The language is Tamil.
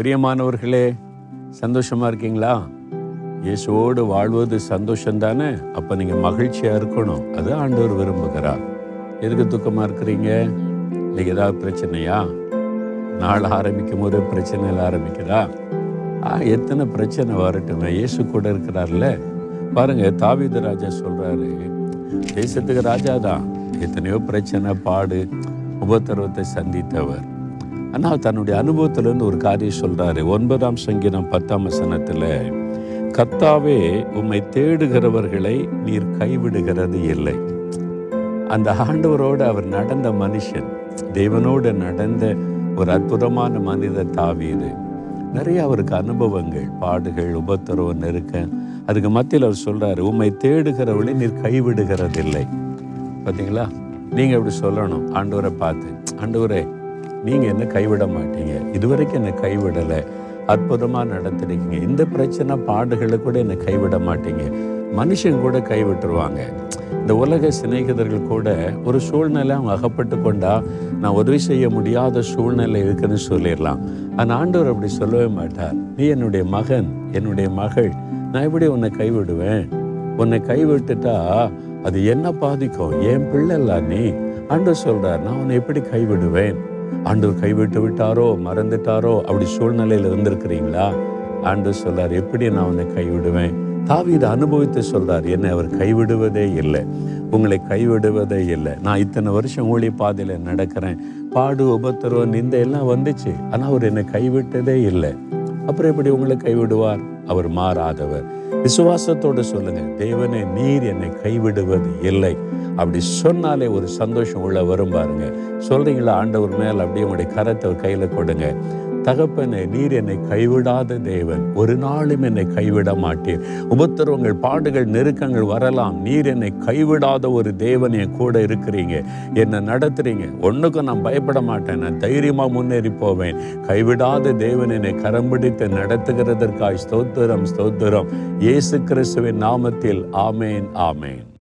பிரியமானவர்களே சந்தோஷமா இருக்கீங்களா? இயேசுவோடு வாழ்வது சந்தோஷம் தானே அப்போ நீங்கள் மகிழ்ச்சியாக இருக்கணும். அது ஆண்டவர் விரும்புகிறார். எதுக்கு துக்கமாக இருக்கிறீங்க? இன்னைக்கு ஏதாவது பிரச்சனையா? நாள் ஆரம்பிக்கும் போது பிரச்சனையில் ஆரம்பிக்குதா? ஆ எத்தனை பிரச்சனை வரட்டும். இயேசு கூட இருக்கிறார்ல. பாருங்க தாவீது ராஜா சொல்றாரு. தேசத்துக்கு ராஜா தான் எத்தனையோ பிரச்சனை பாடு உபத்திரவத்தை சந்தித்தவர். ஆனால் தன்னுடைய அனுபவத்திலேருந்து ஒரு காரியம் சொல்கிறாரு ஒன்பதாம் சங்கீதம் பத்தாம் வசனத்தில் கத்தாவே உம்மை தேடுகிறவர்களை நீர் கைவிடுகிறது இல்லை. அந்த ஆண்டவரோடு அவர் நடந்த மனுஷன் தேவனோடு நடந்த ஒரு அற்புதமான மனித தாவீது. நிறைய அவருக்கு அனுபவங்கள் பாடுகள் உபத்திரவம் நெருக்க. அதுக்கு மத்தியில் அவர் சொல்கிறாரு உம்மை தேடுகிறவளை நீர் கைவிடுகிறதில்லை. பார்த்தீங்களா நீங்கள் அப்படி சொல்லணும். ஆண்டவரை பார்த்து ஆண்டவரே நீங்கள் என்ன கைவிட மாட்டீங்க. இதுவரைக்கும் என்னை கைவிடலை. அற்புதமாக நடத்திருக்கீங்க இந்த பிரச்சனை பாடுகளை கூட என்னை கைவிட மாட்டீங்க. மனுஷன் கூட கைவிட்டுருவாங்க. இந்த உலக சிநேகிதர்கள் கூட ஒரு சூழ்நிலை அவங்க அகப்பட்டு கொண்டா நான் உதவி செய்ய முடியாத சூழ்நிலை இருக்குன்னு சொல்லிடலாம். ஆனால் ஆண்டவர் அப்படி சொல்லவே மாட்டார். நீ என்னுடைய மகன் என்னுடைய மகள். நான் எப்படி உன்னை கைவிடுவேன்? உன்னை கைவிட்டுட்டா அது என்ன பாதிக்கும்? என் பிள்ளைல நீ? ஆண்டவர் சொல்றார் நான் உன்னை எப்படி கைவிடுவேன்? ஆண்டவர் கைவிட்டு விட்டாரோ மறந்துட்டாரோ அப்படி சூழ்நிலையில் இருந்திருக்கிறீங்களா? ஆண்டு சொல்றார் எப்படி நான் உன்னை கைவிடுவேன்? தாவீது அனுபவித்து சொல்றார் என்னை அவர் கைவிடுவதே இல்லை. உங்களை கைவிடுவதே இல்லை. நான் இத்தனை வருஷம் ஊழிய பாதையில் நடக்கிறேன். பாடு உபத்திரம் நிந்த எல்லாம் வந்துச்சு. ஆனால் அவர் என்னை கைவிட்டதே இல்லை. அப்புறம் எப்படி உங்களை கைவிடுவார்? அவர் மாறாதவர். விசுவாசத்தோடு சொல்லுங்க தேவனே நீர் என்னை கைவிடுவது இல்லை. அப்படி சொன்னாலே ஒரு சந்தோஷம் உள்ள வரும் பாருங்க. சொல்றீங்களா ஆண்டவர் மேல் அப்படியே உங்களுடைய கரத்தை கையில கொடுங்க. தகப்பனே நீர் என்னை கைவிடாத தேவன். ஒரு நாளும் என்னை கைவிட மாட்டீர். உபத்திரவங்கள் பாடுகள் நெருக்கங்கள் வரலாம். நீர் என்னை கைவிடாத ஒரு தேவன் என் கூட இருக்கிறீங்க. என்னை நடத்துறீங்க. ஒன்றுக்கும் நான் பயப்பட மாட்டேன். நான் தைரியமாக முன்னேறி போவேன். கைவிடாத தேவன் என்னை கரம் பிடித்து நடத்துகிறதற்காய் ஸ்தோத்திரம் ஸ்தோத்திரம். இயேசு கிறிஸ்துவின் நாமத்தில். ஆமேன் ஆமேன்.